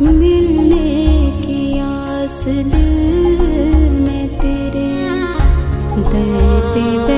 मिलने की आस दिल में तेरे दर पे